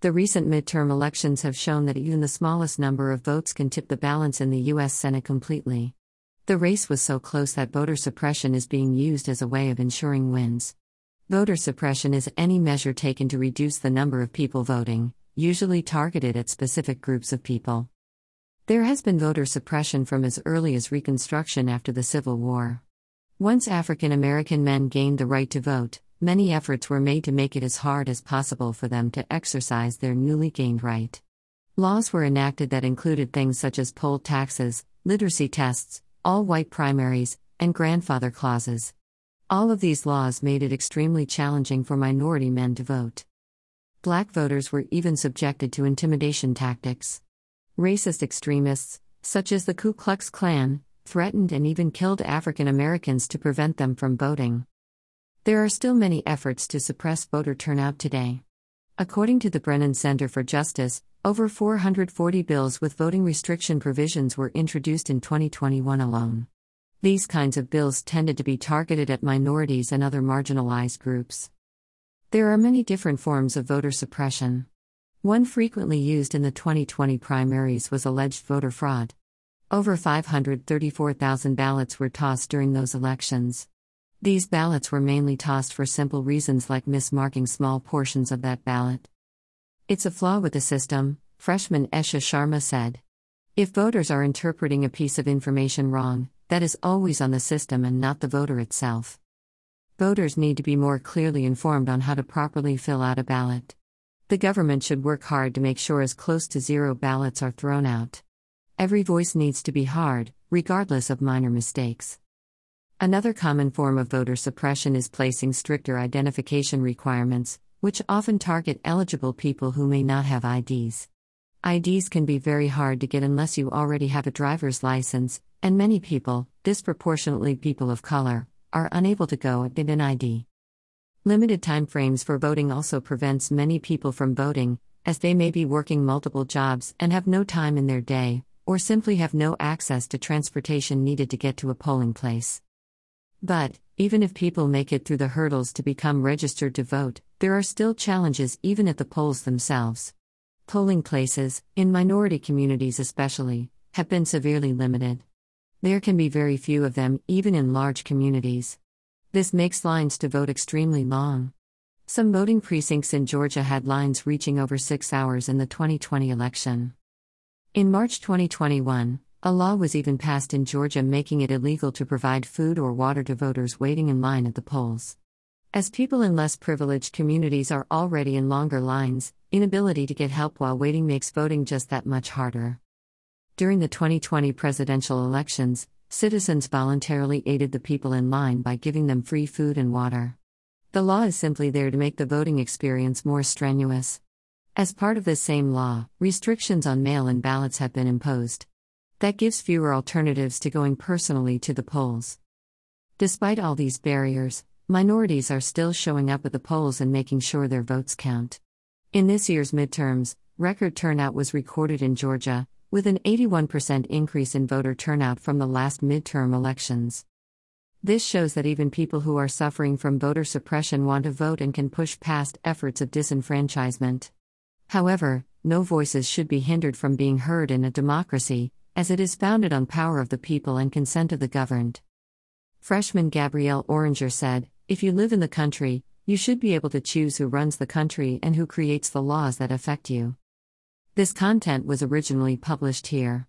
The recent midterm elections have shown that even the smallest number of votes can tip the balance in the U.S. Senate completely. The race was so close that voter suppression is being used as a way of ensuring wins. Voter suppression is any measure taken to reduce the number of people voting, usually targeted at specific groups of people. There has been voter suppression from as early as Reconstruction after the Civil War. Once African American men gained the right to vote, many efforts were made to make it as hard as possible for them to exercise their newly gained right. Laws were enacted that included things such as poll taxes, literacy tests, all white primaries, and grandfather clauses. All of these laws made it extremely challenging for minority men to vote. Black voters were even subjected to intimidation tactics. Racist extremists, such as the Ku Klux Klan, threatened and even killed African Americans to prevent them from voting. There are still many efforts to suppress voter turnout today. According to the Brennan Center for Justice, over 440 bills with voting restriction provisions were introduced in 2021 alone. These kinds of bills tended to be targeted at minorities and other marginalized groups. There are many different forms of voter suppression. One frequently used in the 2020 primaries was alleged voter fraud. Over 534,000 ballots were tossed during those elections. These ballots were mainly tossed for simple reasons like mismarking small portions of that ballot. It's a flaw with the system, freshman Esha Sharma said. If voters are interpreting a piece of information wrong, that is always on the system and not the voter itself. Voters need to be more clearly informed on how to properly fill out a ballot. The government should work hard to make sure as close to zero ballots are thrown out. Every voice needs to be hard, regardless of minor mistakes. Another common form of voter suppression is placing stricter identification requirements, which often target eligible people who may not have IDs. IDs can be very hard to get unless you already have a driver's license, and many people, disproportionately people of color, are unable to go and get an ID. Limited time frames for voting also prevents many people from voting, as they may be working multiple jobs and have no time in their day, or simply have no access to transportation needed to get to a polling place. But, even if people make it through the hurdles to become registered to vote, there are still challenges even at the polls themselves. Polling places, in minority communities especially, have been severely limited. There can be very few of them, even in large communities. This makes lines to vote extremely long. Some voting precincts in Georgia had lines reaching over six hours in the 2020 election. In March 2021, a law was even passed in Georgia making it illegal to provide food or water to voters waiting in line at the polls. As people in less privileged communities are already in longer lines, inability to get help while waiting makes voting just that much harder. During the 2020 presidential elections, citizens voluntarily aided the people in line by giving them free food and water. The law is simply there to make the voting experience more strenuous. As part of this same law, restrictions on mail in ballots have been imposed. That gives fewer alternatives to going personally to the polls. Despite all these barriers, minorities are still showing up at the polls and making sure their votes count. In this year's midterms, record turnout was recorded in Georgia, with an 81% increase in voter turnout from the last midterm elections. This shows that even people who are suffering from voter suppression want to vote and can push past efforts of disenfranchisement. However, no voices should be hindered from being heard in a democracy, as it is founded on power of the people and consent of the governed. Freshman Gabrielle Oranger said, If you live in the country, you should be able to choose who runs the country and who creates the laws that affect you. This content was originally published here.